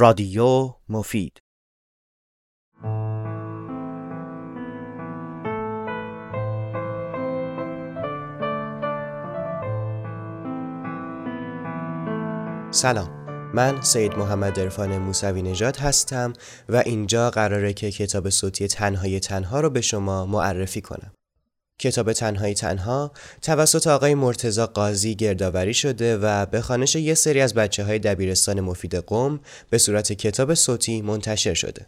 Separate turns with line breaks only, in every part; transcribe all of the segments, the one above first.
رادیو مفید. سلام من سید محمد عرفان موسوی نژاد هستم و اینجا قراره که کتاب صوتی تنهای تنها رو به شما معرفی کنم. کتاب تنهای تنها توسط آقای مرتزا قاضی گردآوری شده و به خانش یه سری از بچه های دبیرستان مفید قم به صورت کتاب صوتی منتشر شده.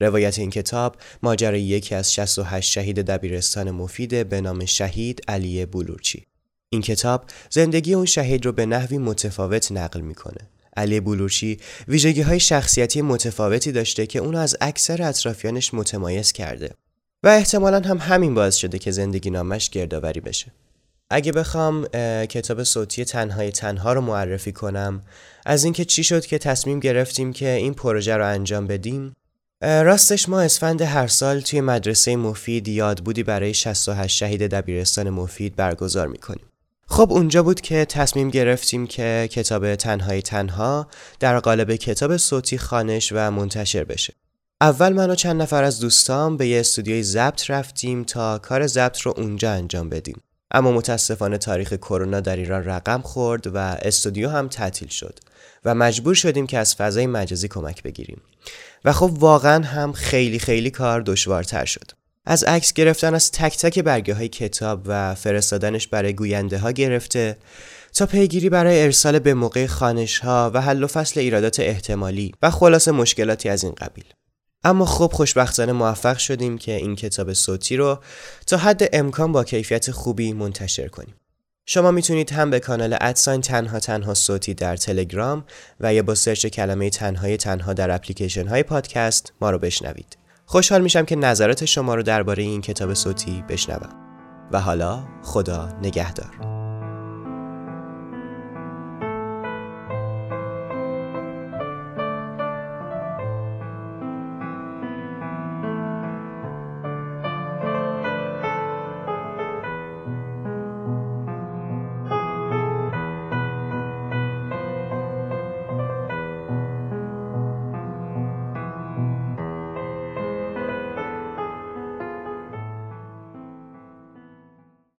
روایت این کتاب ماجرای یکی از 68 شهید دبیرستان مفید به نام شهید علی بلورچی. این کتاب زندگی اون شهید رو به نحوی متفاوت نقل می‌کنه. علی بلورچی ویژگی های شخصیتی متفاوتی داشته که اونو از اکثر اطرافیانش متمایز کرده. و احتمالا هم همین باعث شده که زندگی نامش گردآوری بشه. اگه بخوام کتاب صوتی تنهای تنها رو معرفی کنم از اینکه چی شد که تصمیم گرفتیم که این پروژه رو انجام بدیم راستش ما اسفند هر سال توی مدرسه مفید یاد بودی برای 68 شهید دبیرستان مفید برگزار می‌کنیم. خب اونجا بود که تصمیم گرفتیم که کتاب تنهای تنها در قالب کتاب صوتی خانش و منتشر بشه. اول من و چند نفر از دوستام به یه استودیوی ضبط رفتیم تا کار ضبط رو اونجا انجام بدیم. اما متاسفانه تاریخ کرونا در ایران رقم خورد و استودیو هم تعطیل شد و مجبور شدیم که از فضای مجازی کمک بگیریم. و خب واقعا هم خیلی خیلی کار دشوارتر شد. از عکس گرفتن از تک تک برگه های کتاب و فرستادنش برای گوینده ها گرفته تا پیگیری برای ارسال به موقع خانش ها و حل و فصل ایرادات احتمالی و خلاص مشکلاتی از این قبیل. اما خب خوشبختانه موفق شدیم که این کتاب صوتی رو تا حد امکان با کیفیت خوبی منتشر کنیم. شما می‌تونید هم به کانال ادساین تنها تنها صوتی در تلگرام و یا با سرچ کلمه تنهای تنها در اپلیکیشن های پادکست ما رو بشنوید. خوشحال میشم که نظرات شما رو درباره این کتاب صوتی بشنوم. و حالا خدا نگهدار.